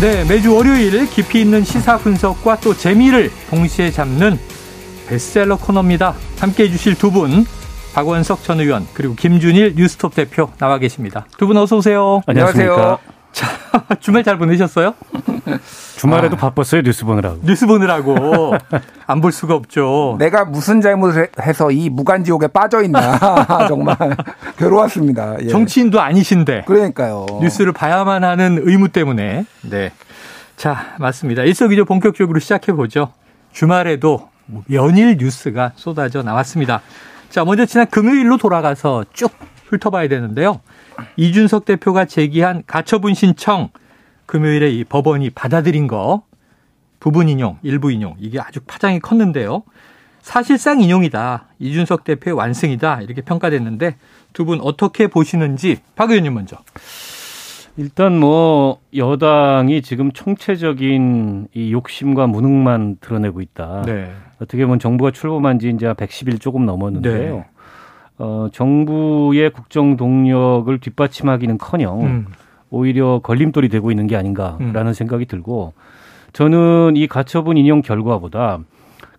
네, 매주 월요일 깊이 있는 시사 분석과 또 재미를 동시에 잡는 베스트셀러 코너입니다. 함께 해주실 두 분, 박원석 전 의원 그리고 김준일 뉴스톱 대표 나와 계십니다. 두 분 어서 오세요. 안녕하세요. 자, 주말 잘 보내셨어요? 주말에도 아, 바빴어요 뉴스 보느라고. 뉴스 보느라고 안 볼 수가 없죠. 내가 무슨 잘못을 해서 이 무간지옥에 빠져 있나 정말 괴로웠습니다. 예. 정치인도 아니신데. 그러니까요. 뉴스를 봐야만 하는 의무 때문에. 네. 자 맞습니다. 일석이조 본격적으로 시작해 보죠. 주말에도 연일 뉴스가 쏟아져 나왔습니다. 자 먼저 지난 금요일로 돌아가서 쭉 훑어봐야 되는데요. 이준석 대표가 제기한 가처분 신청 금요일에 이 법원이 받아들인 거 부분 인용, 일부 인용 이게 아주 파장이 컸는데요. 사실상 인용이다. 이준석 대표의 완승이다. 이렇게 평가됐는데 두 분 어떻게 보시는지 박 의원님 먼저. 일단 뭐 여당이 지금 총체적인 이 욕심과 무능만 드러내고 있다. 네. 어떻게 보면 정부가 출범한 지 이제 110일 조금 넘었는데요. 네. 어, 정부의 국정 동력을 뒷받침하기는커녕 음. 오히려 걸림돌이 되고 있는 게 아닌가라는 음. 생각이 들고 저는 이 가처분 인용 결과보다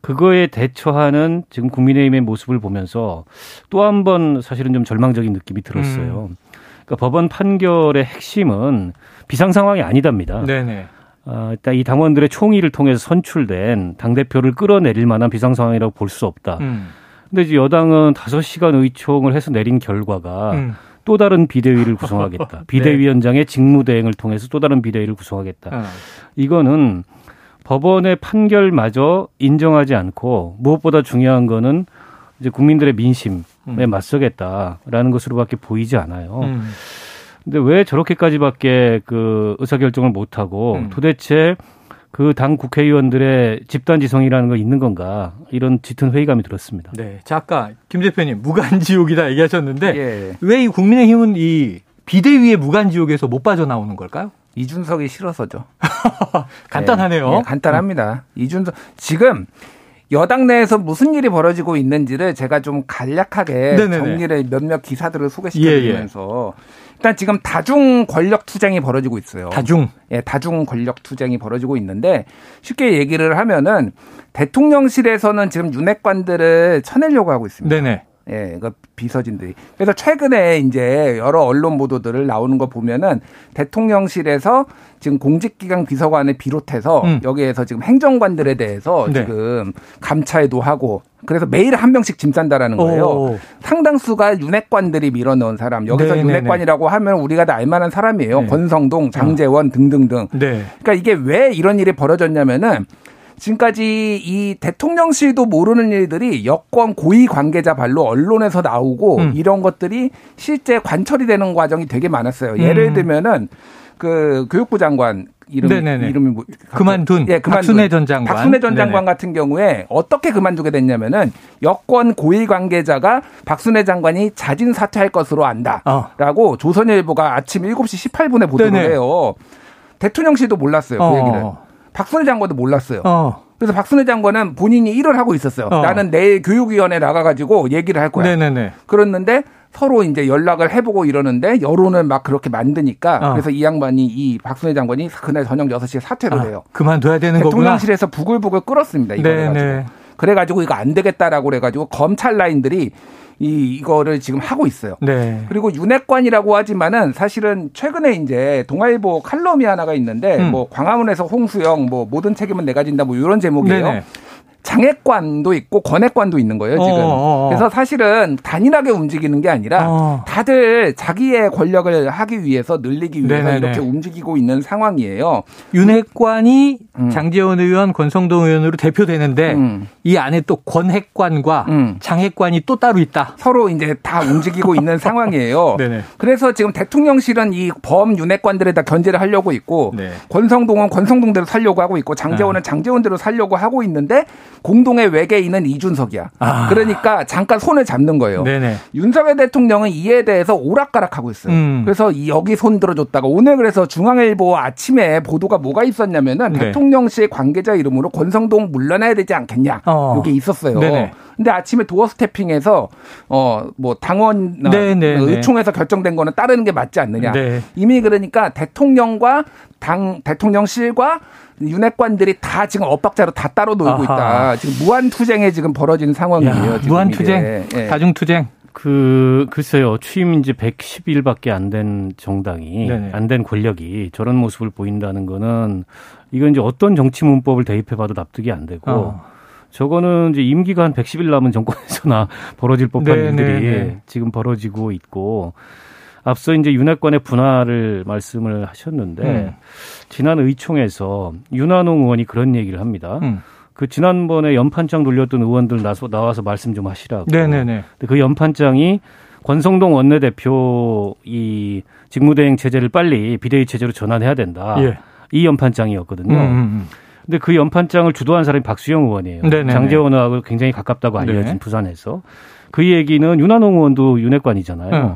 그거에 대처하는 지금 국민의힘의 모습을 보면서 또 한 번 사실은 좀 절망적인 느낌이 들었어요. 음. 그러니까 법원 판결의 핵심은 비상 상황이 아니답니다. 네네. 어, 일단 이 당원들의 총의를 통해서 선출된 당 대표를 끌어내릴 만한 비상 상황이라고 볼 수 없다. 음. 근데 이제 여당은 다섯 시간 의총을 해서 내린 결과가 음. 또 다른 비대위를 구성하겠다. 네. 비대위원장의 직무대행을 통해서 또 다른 비대위를 구성하겠다. 어. 이거는 법원의 판결마저 인정하지 않고 무엇보다 중요한 거는 이제 국민들의 민심에 음. 맞서겠다라는 것으로밖에 보이지 않아요. 음. 근데 왜 저렇게까지밖에 그 의사결정을 못하고 음. 도대체 그 당 국회의원들의 집단 지성이라는 거 있는 건가 이런 짙은 회의감이 들었습니다. 네. 자, 아까 김 대표님 무간지옥이다 얘기하셨는데 예. 왜이 국민의힘은 이 비대위의 무간지옥에서 못 빠져나오는 걸까요? 이준석이 싫어서죠. 간단하네요. 네, 네, 간단합니다. 이준석 지금 여당 내에서 무슨 일이 벌어지고 있는지를 제가 좀 간략하게 네네네. 정리를 몇몇 기사들을 소개시켜드리면서 예, 예. 일단 지금 다중 권력 투쟁이 벌어지고 있어요. 다중. 예, 다중 권력 투쟁이 벌어지고 있는데 쉽게 얘기를 하면은 대통령실에서는 지금 윤핵관들을 쳐내려고 하고 있습니다. 네네. 예, 그 비서진들이. 그래서 최근에 이제 여러 언론 보도들을 나오는 거 보면은 대통령실에서 지금 공직기강 비서관을 비롯해서 음. 여기에서 지금 행정관들에 대해서 네. 지금 감찰도 하고 그래서 매일 한 명씩 짐 싼다라는 거예요. 오. 상당수가 윤핵관들이 밀어넣은 사람. 여기서 네네네. 윤핵관이라고 하면 우리가 다 알만한 사람이에요. 네. 권성동, 장재원 어. 등등등. 네. 그러니까 이게 왜 이런 일이 벌어졌냐면은 지금까지 이 대통령실도 모르는 일들이 여권 고위 관계자 발로 언론에서 나오고 음. 이런 것들이 실제 관철이 되는 과정이 되게 많았어요. 예를 음. 들면은 그 교육부 장관 이름 네네네. 이름이 뭐 그만둔 예, 그만둔 박순애 전 장관 박순애 전 장관 네네. 같은 경우에 어떻게 그만두게 됐냐면은 여권 고위 관계자가 박순애 장관이 자진 사퇴할 것으로 안다라고 어. 조선일보가 아침 7시 18분에 보도를 네네. 해요. 대통령실도 몰랐어요. 그 어. 얘기를. 박순애 장관도 몰랐어요. 어. 그래서 박순애 장관은 본인이 일을 하고 있었어요. 어. 나는 내일 교육위원회 나가가지고 얘기를 할 거야. 네네네. 그랬는데 서로 이제 연락을 해보고 이러는데 여론을 막 그렇게 만드니까 어. 그래서 이 양반이 이 박순애 장관이 그날 저녁 6시에 사퇴를 아, 해요. 그만둬야 되는 거구나. 대통령실에서 부글부글 끓었습니다. 이거 가지고. 그래가지고 이거 안 되겠다라고 그래가지고 검찰 라인들이 이 이거를 지금 하고 있어요. 네. 그리고 윤핵관이라고 하지만은 사실은 최근에 이제 동아일보 칼럼이 하나가 있는데 음. 뭐 광화문에서 홍수영 뭐 모든 책임은 내가 진다 뭐 이런 제목이에요. 네네. 장애관도 있고 권액관도 있는 거예요 지금. 어어어. 어, 어. 그래서 사실은 단일하게 움직이는 게 아니라 어. 다들 자기의 권력을 하기 위해서 늘리기 위해서 네네네. 이렇게 움직이고 있는 상황이에요. 윤핵관이 음. 장재원 의원, 권성동 의원으로 대표되는데 음. 이 안에 또 권핵관과 음. 장핵관이 또 따로 있다. 서로 이제 다 움직이고 있는 상황이에요. 네네. 그래서 지금 대통령실은 이 범윤핵관들에 다 견제를 하려고 있고 네. 권성동은 권성동대로 살려고 하고 있고 장재원은 아. 장재원대로 살려고 하고 있는데 공동의 외계인은 이준석이야. 아. 그러니까 잠깐 손을 잡는 거예요. 네네. 윤석열 대통령은 이에 대해서 오락가락하고 있어요. 음. 그래서 여기 손 들어줬다가 오늘 그래서 중앙일보 아침에 보도가 뭐가 있었냐면은 네. 대통령실 관계자 이름으로 권성동 물러나야 되지 않겠냐. 어. 이게 있었어요. 네네. 근데 아침에 도어 스태핑에서 어 뭐 당원 네네네. 네, 네. 의총에서 결정된 거는 따르는 게 맞지 않느냐. 네. 이미 그러니까 대통령과 당 대통령실과 윤핵관들이 다 지금 엇박자로 다 따로 놀고 아하. 있다. 지금 무한 투쟁에 지금 벌어진 상황이에요. 무한 투쟁, 예. 다중 투쟁. 그 글쎄요 취임 이제 110일밖에 안 된 정당이 안 된 권력이 저런 모습을 보인다는 거는 이건 이제 어떤 정치 문법을 대입해봐도 납득이 안 되고 어. 저거는 이제 임기가 한 110일 남은 정권에서나 벌어질 법한 네네네. 일들이 네. 지금 벌어지고 있고 앞서 이제 윤핵관의 분할을 말씀을 하셨는데 음. 지난 의총에서 윤한홍 의원이 그런 얘기를 합니다. 음. 그 지난번에 연판장 돌렸던 의원들 나서 나와서 말씀 좀 하시라고. 네네네. 그 연판장이 권성동 원내대표 이 직무대행 체제를 빨리 비대위 체제로 전환해야 된다. 예. 이 연판장이었거든요. 음, 음, 음. 근데 그 연판장을 주도한 사람이 박수영 의원이에요. 네네네. 장재원 의원하고 굉장히 가깝다고 알려진 네. 부산에서. 그 얘기는 윤한홍 의원도 윤핵관이잖아요. 음.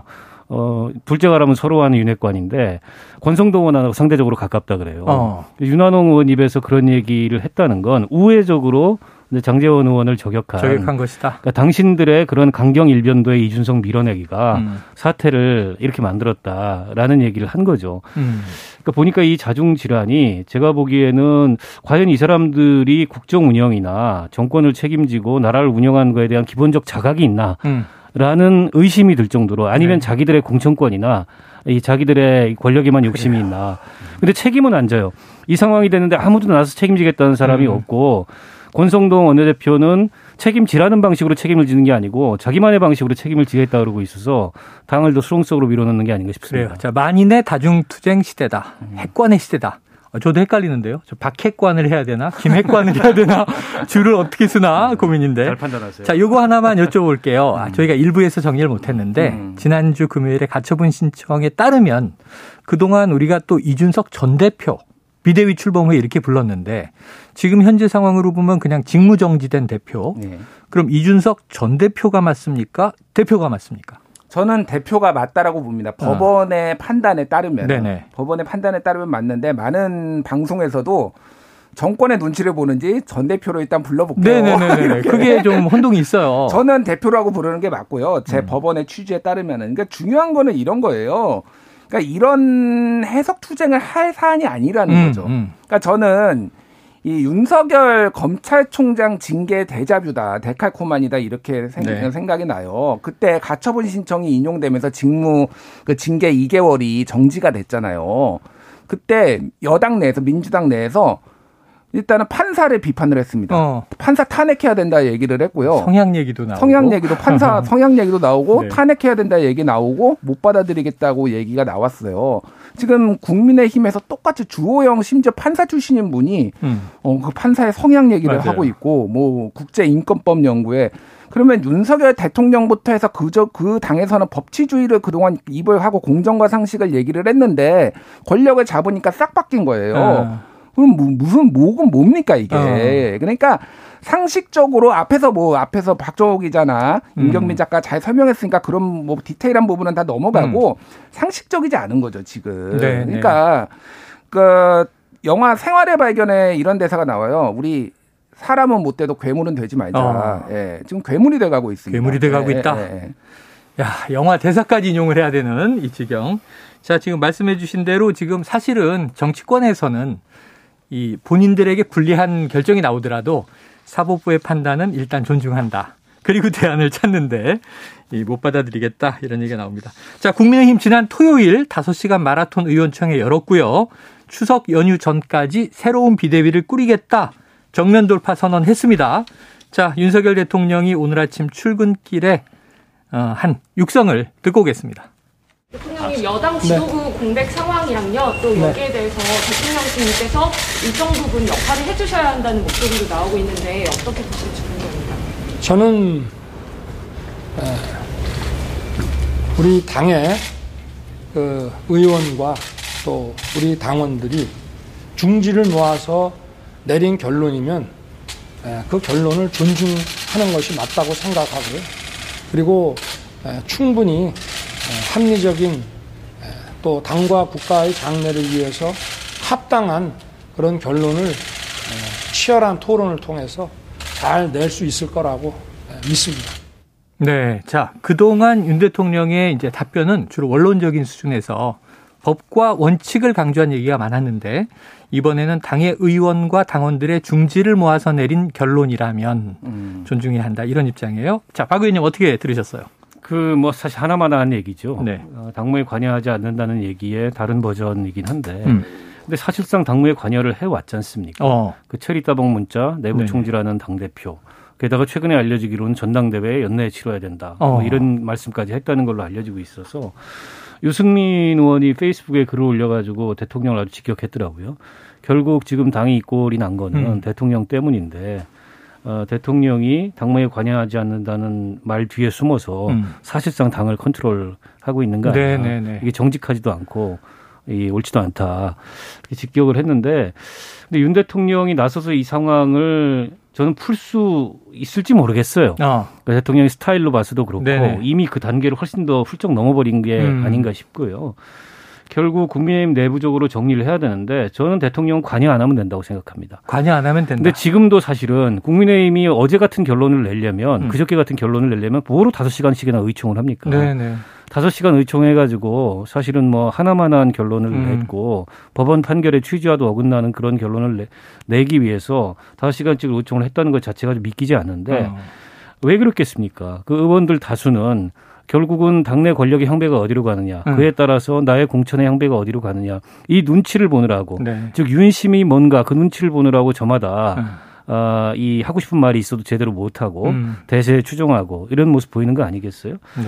어, 둘째가 라면 서로 하는 윤핵관인데 권성동 의원하고 상대적으로 가깝다 그래요. 어. 윤한홍 의원 입에서 그런 얘기를 했다는 건 우회적으로 장재원 의원을 저격한, 저격한 것이다. 그러니까 당신들의 그런 강경 일변도의 이준석 밀어내기가 음. 사태를 이렇게 만들었다라는 얘기를 한 거죠. 음. 그러니까 보니까 이 자중 질환이 제가 보기에는 과연 이 사람들이 국정 운영이나 정권을 책임지고 나라를 운영하는 거에 대한 기본적 자각이 있나? 음. 라는 의심이 들 정도로 아니면 네. 자기들의 공천권이나 이 자기들의 권력에만 욕심이 있나. 근데 책임은 안 져요. 이 상황이 됐는데 아무도 나서 책임지겠다는 사람이 음. 없고 권성동 원내대표는 책임지라는 방식으로 책임을 지는 게 아니고 자기만의 방식으로 책임을 지겠다 그러고 있어서 당을 더 수렁속으로 밀어넣는 게 아닌가 싶습니다. 그래요. 자, 만인의 다중투쟁 시대다. 음. 핵관의 시대다. 어, 저도 헷갈리는데요. 저 박핵관을 해야 되나? 김핵관을 해야 되나? 줄을 어떻게 쓰나? 고민인데. 잘 판단하세요. 자, 요거 하나만 여쭤볼게요. 아, 저희가 일부에서 정리를 못 했는데, 음. 지난주 금요일에 가처분 신청에 따르면 그동안 우리가 또 이준석 전 대표 비대위 출범 후에 이렇게 불렀는데 지금 현재 상황으로 보면 그냥 직무정지된 대표. 네. 그럼 이준석 전 대표가 맞습니까? 대표가 맞습니까? 저는 대표가 맞다라고 봅니다. 어. 법원의 판단에 따르면 네네. 법원의 판단에 따르면 맞는데 많은 방송에서도 정권의 눈치를 보는지 전 대표로 일단 불러볼게요. 네네네. 그게 좀 혼동이 있어요. 저는 대표라고 부르는 게 맞고요. 제 음. 법원의 취지에 따르면은 그러니까 중요한 거는 이런 거예요. 그러니까 이런 해석 투쟁을 할 사안이 아니라는 음, 거죠. 음. 그러니까 저는 이 윤석열 검찰총장 징계 대자뷰다, 데칼코만이다 이렇게 네. 생각이 나요. 그때 가처분 신청이 인용되면서 직무 그 징계 2개월이 정지가 됐잖아요. 그때 여당 내에서 민주당 내에서 일단은 판사를 비판을 했습니다. 어. 판사 탄핵해야 된다 얘기를 했고요. 성향 얘기도 나오고. 성향 얘기도 판사 성향 얘기도 나오고 네. 탄핵해야 된다 얘기 나오고 못 받아들이겠다고 얘기가 나왔어요. 지금 국민의힘에서 똑같이 주호영 심지어 판사 출신인 분이 음. 어, 그 판사의 성향 얘기를 맞아요. 하고 있고 뭐 국제 인권법 연구에 그러면 윤석열 대통령부터 해서 그저 그 당에서는 법치주의를 그동안 입을 하고 공정과 상식을 얘기를 했는데 권력을 잡으니까 싹 바뀐 거예요. 어. 그럼 뭐, 무슨 뭐건 뭡니까 이게? 어. 그러니까 상식적으로 앞에서 뭐 앞에서 박정호 기자나 음. 임경민 작가 잘 설명했으니까 그런 뭐 디테일한 부분은 다 넘어가고 음. 상식적이지 않은 거죠 지금. 네, 네. 그러니까 네. 그 영화 생활의 발견에 이런 대사가 나와요. 우리 사람은 못 돼도 괴물은 되지 말자. 어. 예, 지금 괴물이 돼가고 있습니다. 괴물이 돼가고 예, 있다. 예, 예. 야, 영화 대사까지 인용을 해야 되는 이 지경. 자, 지금 말씀해 주신 대로 지금 사실은 정치권에서는 이 본인들에게 불리한 결정이 나오더라도 사법부의 판단은 일단 존중한다. 그리고 대안을 찾는데 못 받아들이겠다 이런 얘기가 나옵니다. 자, 국민의힘 지난 토요일 5시간 마라톤 의원총회 열었고요. 추석 연휴 전까지 새로운 비대위를 꾸리겠다. 정면 돌파 선언했습니다. 자, 윤석열 대통령이 오늘 아침 출근길에 어, 한 육성을 듣고 오겠습니다. 대통령님 여당 지도부 네. 공백 상황이랑요 또 네. 여기에 네. 대해서 대통령님께서 일정 부분 역할을 해주셔야 한다는 목소리도 나오고 있는데 어떻게 보실지 궁금합니다. 저는 우리 당의 그 의원과 또 우리 당원들이 중지를 놓아서 내린 결론이면 그 결론을 존중하는 것이 맞다고 생각하고요. 그리고 충분히 합리적인 또 당과 국가의 장래를 위해서 합당한 그런 결론을 치열한 토론을 통해서 잘 낼 수 있을 거라고 믿습니다. 네. 자, 그동안 윤 대통령의 이제 답변은 주로 원론적인 수준에서 법과 원칙을 강조한 얘기가 많았는데 이번에는 당의 의원과 당원들의 중지를 모아서 내린 결론이라면 음. 존중해야 한다 이런 입장이에요. 자, 박 의원님 어떻게 들으셨어요? 그 뭐 사실 하나만 한 얘기죠. 네. 어, 당무에 관여하지 않는다는 얘기의 다른 버전이긴 한데. 음. 근데 사실상 당무에 관여를 해 왔지 않습니까? 어. 그 체리따봉 문자 내부 네. 총지라는 당 대표. 게다가 최근에 알려지기로는 전당대회에 연내에 치러야 된다. 뭐 어. 뭐 이런 말씀까지 했다는 걸로 알려지고 있어서 유승민 의원이 페이스북에 글을 올려가지고 대통령을 아주 직격했더라고요. 결국 지금 당이 이 꼴이 난 거는 음. 대통령 때문인데 어, 대통령이 당무에 관여하지 않는다는 말 뒤에 숨어서 음. 사실상 당을 컨트롤하고 있는 거 아니야. 네네네. 네, 네. 이게 정직하지도 않고 이 옳지도 않다. 이렇게 직격을 했는데 근데 윤 대통령이 나서서 이 상황을 저는 풀 수 있을지 모르겠어요. 어. 그러니까 대통령의 스타일로 봐서도 그렇고 네네. 이미 그 단계를 훨씬 더 훌쩍 넘어버린 게 음. 아닌가 싶고요. 결국 국민의힘 내부적으로 정리를 해야 되는데 저는 대통령 관여 안 하면 된다고 생각합니다. 관여 안 하면 된다. 근데 지금도 사실은 국민의힘이 어제 같은 결론을 내려면 음. 그저께 같은 결론을 내려면 뭐로 다섯 시간씩이나 의총을 합니까? 네네. 다섯 시간 의총해가지고 사실은 뭐 하나만한 결론을 음. 냈고 법원 판결에 취지와도 어긋나는 그런 결론을 내, 내기 위해서 다섯 시간씩 의총을 했다는 것 자체가 좀 믿기지 않는데 어. 왜 그렇겠습니까? 그 의원들 다수는 결국은 당내 권력의 향배가 어디로 가느냐 음. 그에 따라서 나의 공천의 향배가 어디로 가느냐 이 눈치를 보느라고 네. 즉 윤심이 뭔가 그 눈치를 보느라고 저마다 음. 어, 이 하고 싶은 말이 있어도 제대로 못하고 음. 대세에 추종하고 이런 모습 보이는 거 아니겠어요? 네.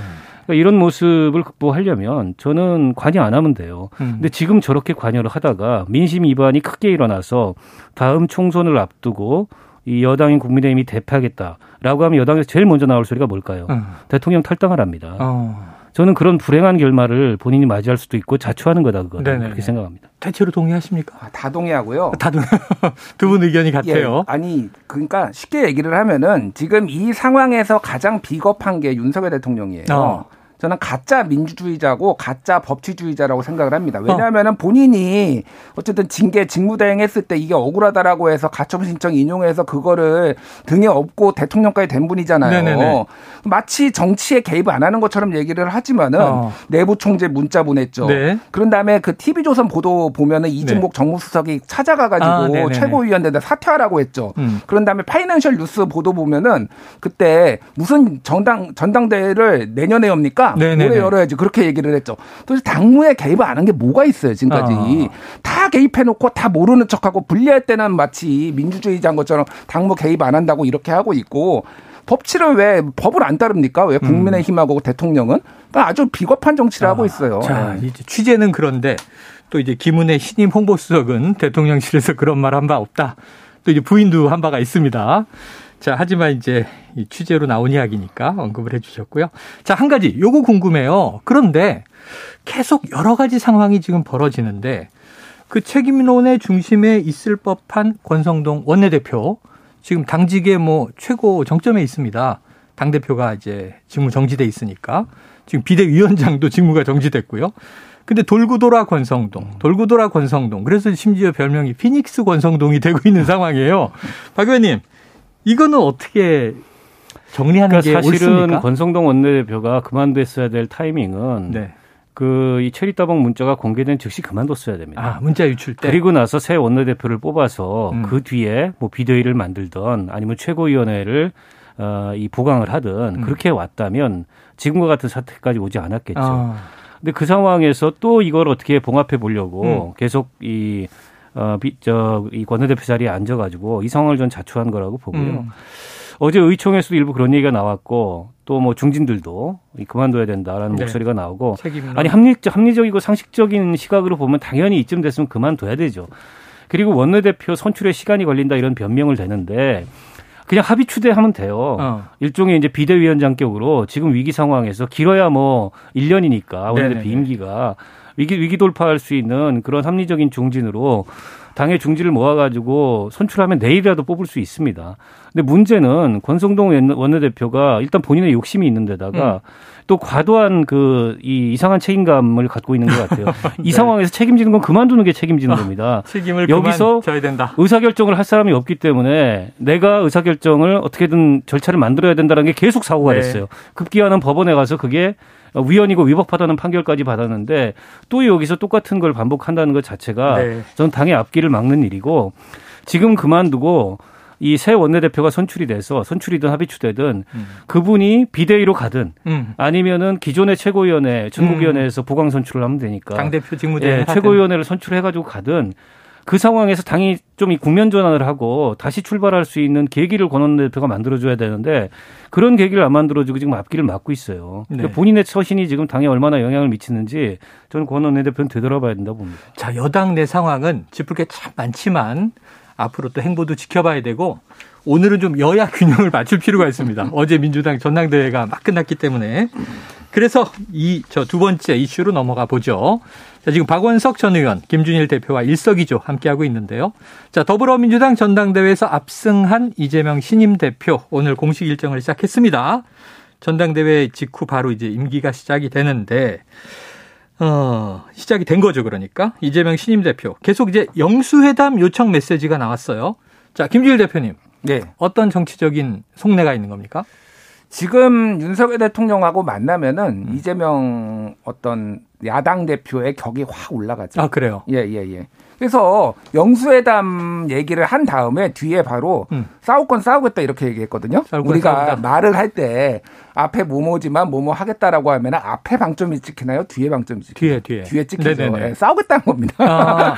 그러니까 이런 모습을 극복하려면 저는 관여 안 하면 돼요. 음. 근데 지금 저렇게 관여를 하다가 민심 위반이 크게 일어나서 다음 총선을 앞두고 이 여당인 국민의힘이 대표하겠다라고 하면 여당에서 제일 먼저 나올 소리가 뭘까요? 음. 대통령 탈당을 합니다. 어. 저는 그런 불행한 결말을 본인이 맞이할 수도 있고 자초하는 거다 그거는 그렇게 생각합니다. 대체로 동의하십니까? 아, 다 동의하고요. 다 동의. 두분 의견이 같아요. 예, 아니 그러니까 쉽게 얘기를 하면은 지금 이 상황에서 가장 비겁한 게 윤석열 대통령이에요. 어. 저는 가짜 민주주의자고 가짜 법치주의자라고 생각을 합니다. 왜냐하면 어. 본인이 어쨌든 징계 직무대행했을 때 이게 억울하다라고 해서 가처분 신청 인용해서 그거를 등에 업고 대통령까지 된 분이잖아요. 네네네. 마치 정치에 개입 안 하는 것처럼 얘기를 하지만은 어. 내부 총재 문자 보냈죠. 네. 그런 다음에 그 TV조선 보도 보면은 이진복 네. 정무수석이 찾아가가지고 아, 최고위원들한테 사퇴하라고 했죠. 음. 그런 다음에 파이낸셜 뉴스 보도 보면은 그때 무슨 정당 전당대회를 내년에 엽니까? 열까? 네네네. 올해 열어야지. 그렇게 얘기를 했죠. 도대체 당무에 개입 안한 게 뭐가 있어요, 지금까지. 어. 다 개입해놓고 다 모르는 척하고 분리할 때는 마치 민주주의자인 것처럼 당무 개입 안 한다고 이렇게 하고 있고 법치를 왜 법을 안 따릅니까? 왜 국민의힘하고 음. 대통령은 그러니까 아주 비겁한 정치를 아, 하고 있어요. 자, 네. 이제 취재는 그런데 또 이제 김은혜 신임 홍보수석은 대통령실에서 그런 말 한 바 없다. 또 이제 부인도 한 바가 있습니다. 자, 하지만 이제 이 취재로 나온 이야기니까 언급을 해 주셨고요. 자, 한 가지 요거 궁금해요. 그런데 계속 여러 가지 상황이 지금 벌어지는데 그 책임론의 중심에 있을 법한 권성동 원내대표 지금 당직의 뭐 최고 정점에 있습니다. 당 대표가 이제 직무 정지돼 있으니까 지금 비대위원장도 직무가 정지됐고요. 근데 돌고 돌아 권성동, 돌고 돌아 권성동. 그래서 심지어 별명이 피닉스 권성동이 되고 있는 상황이에요. 박 의원님, 이거는 어떻게 정리하는 그러니까 게 사실은 옳습니까? 권성동 원내대표가 그만뒀어야 될 타이밍은 네. 그이 체리 따봉 문자가 공개된 즉시 그만뒀어야 됩니다. 아, 문자 유출 때. 그리고 나서 새 원내대표를 뽑아서 음. 그 뒤에 뭐 비대위를 만들던 아니면 최고위원회를 어, 이 보강을 하든 음. 그렇게 왔다면 지금과 같은 사태까지 오지 않았겠죠. 아. 근데 그 상황에서 또 이걸 어떻게 봉합해 보려고 음. 계속 이 어, 비, 저, 이 권내대표 자리에 앉아가지고 이 상황을 전 자초한 거라고 보고요. 음. 어제 의총에서도 일부 그런 얘기가 나왔고 또 뭐 중진들도 그만둬야 된다라는 네. 목소리가 나오고 책임론. 아니 합리 합리적이고 상식적인 시각으로 보면 당연히 이쯤 됐으면 그만둬야 되죠. 그리고 원내대표 선출에 시간이 걸린다 이런 변명을 대는데 그냥 합의 추대하면 돼요. 어. 일종의 이제 비대위원장격으로 지금 위기 상황에서 길어야 뭐 1년이니까 원내대표 임기가 위기 위기 돌파할 수 있는 그런 합리적인 중진으로 당의 중지를 모아가지고 선출하면 내일이라도 뽑을 수 있습니다. 근데 문제는 권성동 원내대표가 일단 본인의 욕심이 있는 데다가 음. 또 과도한 그 이 이상한 책임감을 갖고 있는 것 같아요. 네. 이 상황에서 책임지는 건 그만두는 게 책임지는 아, 겁니다. 책임을 여기서 져야 된다. 의사결정을 할 사람이 없기 때문에 내가 의사결정을 어떻게든 절차를 만들어야 된다는 게 계속 사고가 네. 됐어요. 급기야는 법원에 가서 그게 위헌이고 위법하다는 판결까지 받았는데 또 여기서 똑같은 걸 반복한다는 것 자체가 네. 전 당의 앞길을 막는 일이고 지금 그만두고 이새 원내대표가 선출이 돼서 선출이든 합의추되든 음. 그분이 비대위로 가든 음. 아니면은 기존의 최고위원회 전국위원회에서 음. 보강 선출을 하면 되니까 당대표 직무대행 예, 최고위원회를 선출해가지고 가든 그 상황에서 당이 좀 이 국면 전환을 하고 다시 출발할 수 있는 계기를 권원 대표가 만들어줘야 되는데 그런 계기를 안 만들어주고 지금 앞길을 막고 있어요. 그러니까 네. 본인의 처신이 지금 당에 얼마나 영향을 미치는지 저는 권원 대표는 되돌아봐야 된다고 봅니다. 자 여당 내 상황은 짚을 게 참 많지만 앞으로 또 행보도 지켜봐야 되고 오늘은 좀 여야 균형을 맞출 필요가 있습니다. 어제 민주당 전당대회가 막 끝났기 때문에 그래서 이 저 두 번째 이슈로 넘어가 보죠. 자, 지금 박원석 전 의원, 김준일 대표와 일석이조 함께하고 있는데요. 자, 더불어민주당 전당대회에서 압승한 이재명 신임 대표 오늘 공식 일정을 시작했습니다. 전당대회 직후 바로 이제 임기가 시작이 되는데 어, 시작이 된 거죠, 그러니까. 이재명 신임 대표. 계속 이제 영수회담 요청 메시지가 나왔어요. 자, 김준일 대표님. 네. 어떤 정치적인 속내가 있는 겁니까? 지금 윤석열 대통령하고 만나면은 음. 이재명 어떤 야당 대표의 격이 확 올라가죠. 아, 그래요? 예, 예, 예. 그래서 영수회담 얘기를 한 다음에 뒤에 바로 음. 싸울 건 싸우겠다 이렇게 얘기했거든요. 우리가 싸우다. 말을 할 때 앞에 뭐뭐지만 뭐뭐 하겠다라고 하면 앞에 방점이 찍히나요? 뒤에 방점이 찍히나요? 뒤에 뒤에 뒤에 찍히죠. 네, 싸우겠다는 겁니다. 아,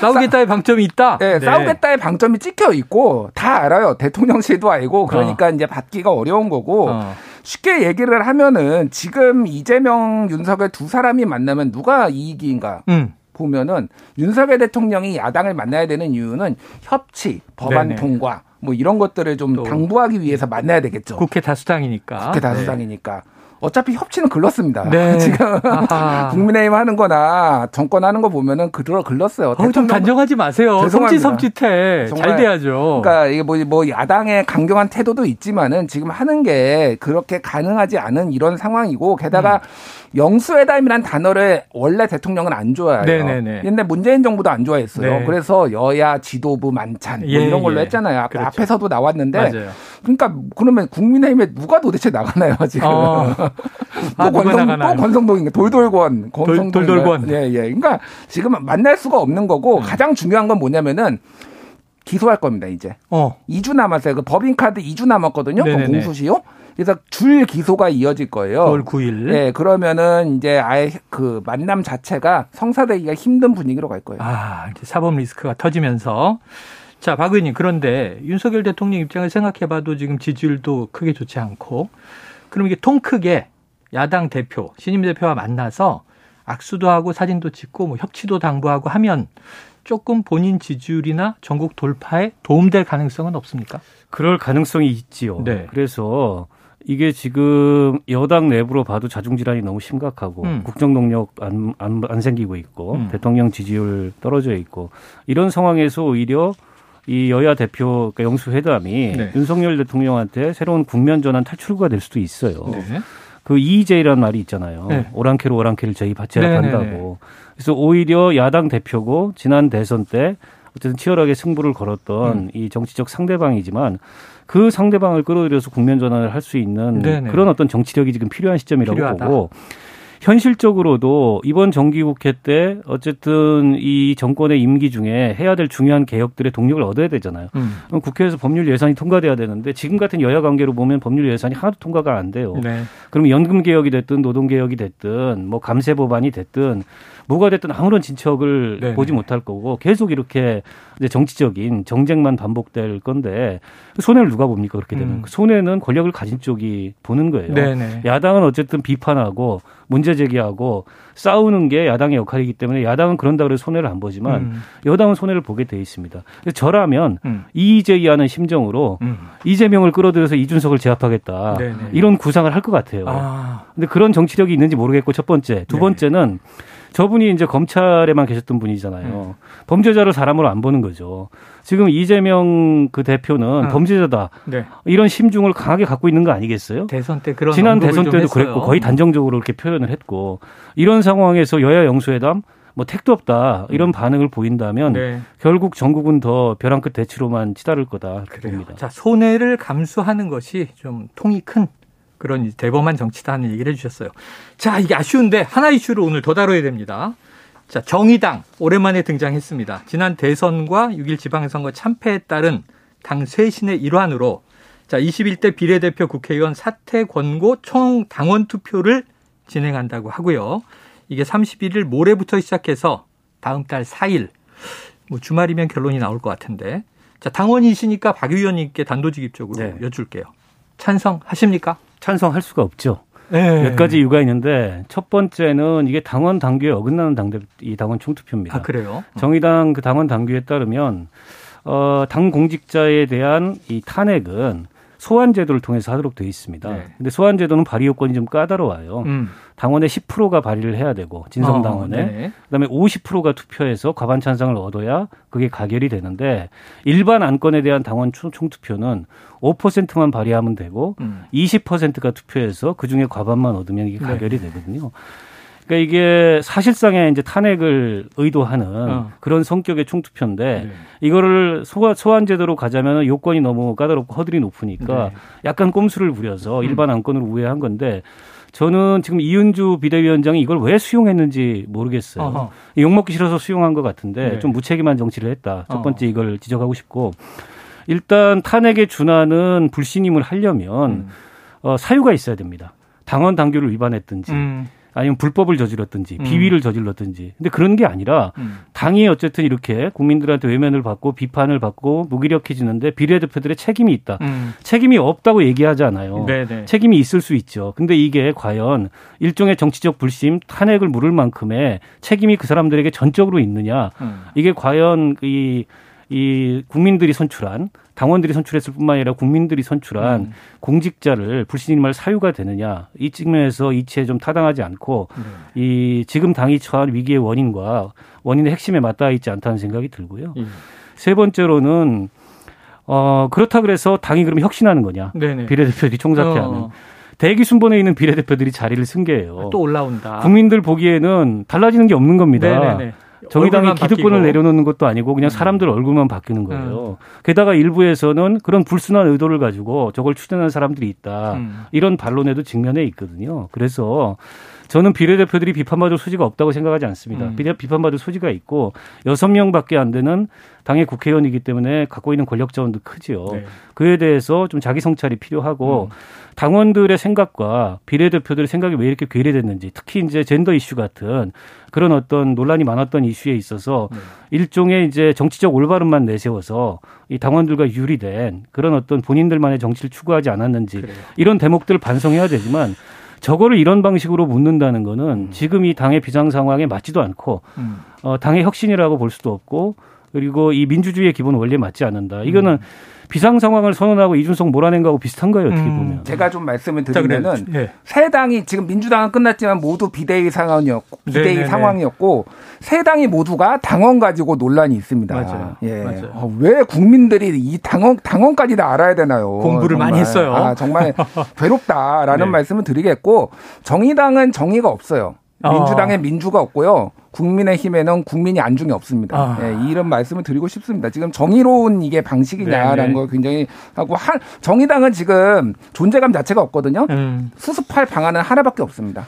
싸우겠다의 방점이 있다. 네, 네, 싸우겠다의 방점이 찍혀 있고 다 알아요. 대통령실도 알고 그러니까 어. 이제 받기가 어려운 거고. 어. 쉽게 얘기를 하면은 지금 이재명 윤석열 두 사람이 만나면 누가 이익인가? 음. 보면은 윤석열 대통령이 야당을 만나야 되는 이유는 협치, 법안 네네. 통과 뭐 이런 것들을 좀 당부하기 위해서 만나야 되겠죠. 국회 다수당이니까. 국회 다수당이니까. 네. 어차피 협치는 글렀습니다. 네. 지금 국민의힘 하는 거나 정권 하는 거 보면은 그대로 글렀어요. 어, 좀 단정하지 마세요. 섬지섬짓해. 잘 돼야죠. 그러니까 이게 뭐, 뭐 야당의 강경한 태도도 있지만은 지금 하는 게 그렇게 가능하지 않은 이런 상황이고 게다가 음. 영수회담이란 단어를 원래 대통령은 안 좋아해요. 네네네. 옛날 문재인 정부도 안 좋아했어요. 네. 그래서 여야 지도부 만찬 뭐 예, 이런 걸로 예. 했잖아요. 그렇죠. 앞에서도 나왔는데 맞아요. 그러니까 그러면 국민의힘에 누가 도대체 나가나요 지금? 어. 또, 아, 권성, 또 권성동인가 돌돌권, 권성동 돌, 돌권. 예, 예. 그러니까 지금 만날 수가 없는 거고 음. 가장 중요한 건 뭐냐면은 기소할 겁니다 이제. 어. 2주 남았어요. 그 법인카드 2주 남았거든요. 그 공수시효. 그래서 줄 기소가 이어질 거예요. 9월 9일. 네, 그러면은 이제 아예 그 만남 자체가 성사되기가 힘든 분위기로 갈 거예요. 아, 이제 사법 리스크가 터지면서 자, 박 의원님 그런데 윤석열 대통령 입장을 생각해 봐도 지금 지지율도 크게 좋지 않고 그럼 이게 통 크게 야당 대표, 신임 대표와 만나서 악수도 하고 사진도 찍고 뭐 협치도 당부하고 하면 조금 본인 지지율이나 전국 돌파에 도움될 가능성은 없습니까? 그럴 가능성이 있지요. 네. 그래서 이게 지금 여당 내부로 봐도 자중질환이 너무 심각하고 음. 국정 동력 안, 안, 안 생기고 있고 음. 대통령 지지율 떨어져 있고 이런 상황에서 오히려 이 여야 대표 그러니까 영수회담이 네. 윤석열 대통령한테 새로운 국면 전환 탈출구가 될 수도 있어요. 네. 그 EJ라는 말이 있잖아요. 네. 오랑캐로 오랑캐를 저희 받쳐야 네, 네, 한다고. 네. 그래서 오히려 야당 대표고 지난 대선 때 어쨌든 치열하게 승부를 걸었던 음. 이 정치적 상대방이지만 그 상대방을 끌어들여서 국면 전환을 할 수 있는 네네. 그런 어떤 정치력이 지금 필요한 시점이라고 필요하다. 보고 현실적으로도 이번 정기국회 때 어쨌든 이 정권의 임기 중에 해야 될 중요한 개혁들의 동력을 얻어야 되잖아요. 음. 국회에서 법률 예산이 통과돼야 되는데 지금 같은 여야 관계로 보면 법률 예산이 하나도 통과가 안 돼요. 네. 그럼 연금 개혁이 됐든 노동 개혁이 됐든 뭐 감세 법안이 됐든 뭐가 됐든 아무런 진척을 네네. 보지 못할 거고 계속 이렇게 이제 정치적인 정쟁만 반복될 건데 손해를 누가 봅니까 그렇게 되면 음. 그 손해는 권력을 가진 쪽이 보는 거예요. 네네. 야당은 어쨌든 비판하고 문제 제기하고 싸우는 게 야당의 역할이기 때문에 야당은 그런다 그래서 손해를 안 보지만 음. 여당은 손해를 보게 돼 있습니다. 저라면 음. 이의제기하는 심정으로 음. 이재명을 끌어들여서 이준석을 제압하겠다 네네. 이런 구상을 할 것 같아요. 아. 근데 그런 정치력이 있는지 모르겠고 첫 번째, 두 네. 번째는 저분이 이제 검찰에만 계셨던 분이잖아요. 음. 범죄자를 사람으로 안 보는 거죠. 지금 이재명 그 대표는 음. 범죄자다. 네. 이런 심중을 강하게 갖고 있는 거 아니겠어요? 대선 때 그런 지난 대선 때도 그랬고 거의 단정적으로 이렇게 표현을 했고 이런 상황에서 여야 영수회담 뭐 택도 없다 이런 음. 반응을 보인다면 네. 결국 전국은 더 벼랑 끝 대치로만 치달을 거다 그럽니다. 자 손해를 감수하는 것이 좀 통이 큰 그런 대범한 정치다 는 얘기를 해주셨어요. 자, 이게 아쉬운데 하나 이슈를 오늘 더 다뤄야 됩니다. 자, 정의당 오랜만에 등장했습니다. 지난 대선과 6일 지방선거 참패에 따른 당 쇄신의 일환으로 자, 21대 비례대표 국회의원 사퇴 권고 총 당원 투표를 진행한다고 하고요. 이게 31일 모레부터 시작해서 다음 달 4일 뭐 주말이면 결론이 나올 것 같은데 자, 당원이시니까 박 의원님께 단도직입적으로 네. 여쭐게요. 찬성하십니까? 찬성할 수가 없죠. 네. 몇 가지 이유가 있는데 첫 번째는 이게 당원 당규에 어긋나는 당대 이 당원 총투표입니다. 아, 그래요? 정의당 그 당원 당규에 따르면 어, 당 공직자에 대한 이 탄핵은 소환 제도를 통해서 하도록 되어 있습니다. 네. 근데 소환 제도는 발의 요건이 좀 까다로워요. 음. 당원의 10%가 발의를 해야 되고 진성 당원에 어, 네. 그다음에 50%가 투표해서 과반 찬성을 얻어야 그게 가결이 되는데 일반 안건에 대한 당원 총투표는 5%만 발의하면 되고 음. 20%가 투표해서 그 중에 과반만 얻으면 이게 네. 가결이 네. 되거든요. 그러니까 이게 사실상의 이제 탄핵을 의도하는 어. 그런 성격의 총투표인데 네. 이거를 소환, 소환 제도로 가자면 요건이 너무 까다롭고 허들이 높으니까 네. 약간 꼼수를 부려서 음. 일반 안건으로 우회한 건데 저는 지금 이은주 비대위원장이 이걸 왜 수용했는지 모르겠어요. 욕먹기 싫어서 수용한 것 같은데 네. 좀 무책임한 정치를 했다. 첫 번째 이걸 지적하고 싶고 일단 탄핵에 준하는 불신임을 하려면 음. 어, 사유가 있어야 됩니다. 당원 당규를 위반했든지 음. 아니면 불법을 저질렀든지 음. 비위를 저질렀든지 근데 그런 게 아니라 음. 당이 어쨌든 이렇게 국민들한테 외면을 받고 비판을 받고 무기력해지는데 비례대표들의 책임이 있다. 음. 책임이 없다고 얘기하지 않아요. 네네. 책임이 있을 수 있죠. 근데 이게 과연 일종의 정치적 불심 탄핵을 물을 만큼의 책임이 그 사람들에게 전적으로 있느냐. 음. 이게 과연 이 이 국민들이 선출한 당원들이 선출했을 뿐만 아니라 국민들이 선출한 음. 공직자를 불신임할 사유가 되느냐 이 측면에서 이치에 좀 타당하지 않고 네. 이 지금 당이 처한 위기의 원인과 원인의 핵심에 맞닿아 있지 않다는 생각이 들고요. 음. 세 번째로는 어 그렇다 그래서 당이 그럼 혁신하는 거냐 네네. 비례대표들이 총사퇴하는 어. 대기 순번에 있는 비례대표들이 자리를 쓴 게예요. 또 올라온다. 국민들 보기에는 달라지는 게 없는 겁니다. 네네네. 정의당이 기득권을 내려놓는 것도 아니고 그냥 음. 사람들 얼굴만 바뀌는 거예요. 음. 게다가 일부에서는 그런 불순한 의도를 가지고 저걸 추진하는 사람들이 있다. 음. 이런 반론에도 직면해 있거든요. 그래서 저는 비례대표들이 비판받을 소지가 없다고 생각하지 않습니다. 음. 비판받을 소지가 있고 여섯 명밖에 안 되는 당의 국회의원이기 때문에 갖고 있는 권력 자원도 크지요. 네. 그에 대해서 좀 자기 성찰이 필요하고 음. 당원들의 생각과 비례대표들의 생각이 왜 이렇게 괴리됐는지 특히 이제 젠더 이슈 같은 그런 어떤 논란이 많았던 이슈에 있어서 네. 일종의 이제 정치적 올바름만 내세워서 이 당원들과 유리된 그런 어떤 본인들만의 정치를 추구하지 않았는지 그래요. 이런 대목들을 반성해야 되지만 저거를 이런 방식으로 묻는다는 거는 음. 지금 이 당의 비상 상황에 맞지도 않고 음. 어, 당의 혁신이라고 볼 수도 없고 그리고 이 민주주의의 기본 원리에 맞지 않는다. 이거는 음. 비상 상황을 선언하고 이준석 몰아낸 거하고 비슷한 거예요, 어떻게 음. 보면. 제가 좀 말씀을 드리면은 네. 새 당이 지금 민주당은 끝났지만 모두 비대위 상황이었고 비대위 네네네. 상황이었고 새 당이 모두가 당원 가지고 논란이 있습니다. 맞아요. 예. 맞아요. 어, 왜 국민들이 이 당원 당원까지 다 알아야 되나요? 공부를 정말. 많이 했어요. 아, 정말 괴롭다라는 네. 말씀을 드리겠고 정의당은 정의가 없어요. 민주당에 민주가 없고요. 국민의힘에는 국민이 안중에 없습니다. 아. 네, 이런 말씀을 드리고 싶습니다. 지금 정의로운 이게 방식이냐라는 네네. 걸 굉장히 하고 한 정의당은 지금 존재감 자체가 없거든요. 음. 수습할 방안은 하나밖에 없습니다.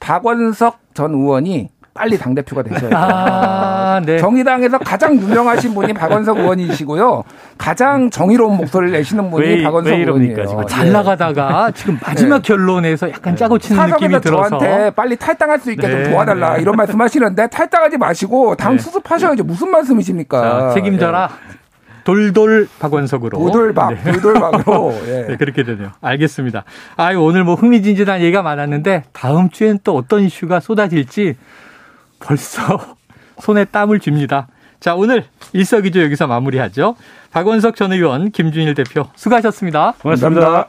박원석 전 의원이 빨리 당 대표가 되셔야 돼요. 아, 네. 정의당에서 가장 유명하신 분이 박원석 의원이시고요. 가장 정의로운 목소리를 내시는 분이 왜, 박원석 왜 의원이에요. 잘 네. 나가다가 지금 마지막 네. 결론에서 약간 짜고 치는 느낌이 들어서 저한테 빨리 탈당할 수 있게 네. 좀 도와달라 이런 말씀하시는데 탈당하지 마시고 당 네. 수습하셔야죠. 무슨 말씀이십니까? 자, 책임져라. 돌돌 박원석으로. 돌돌박, 네. 돌돌박으로. 예. 네, 그렇게 되네요. 알겠습니다. 아, 오늘 뭐 흥미진진한 얘기가 많았는데 다음 주엔 또 어떤 이슈가 쏟아질지 벌써 손에 땀을 줍니다. 자, 오늘 일석이조 여기서 마무리하죠. 박원석 전 의원, 김준일 대표 수고하셨습니다. 고맙습니다. 고맙습니다.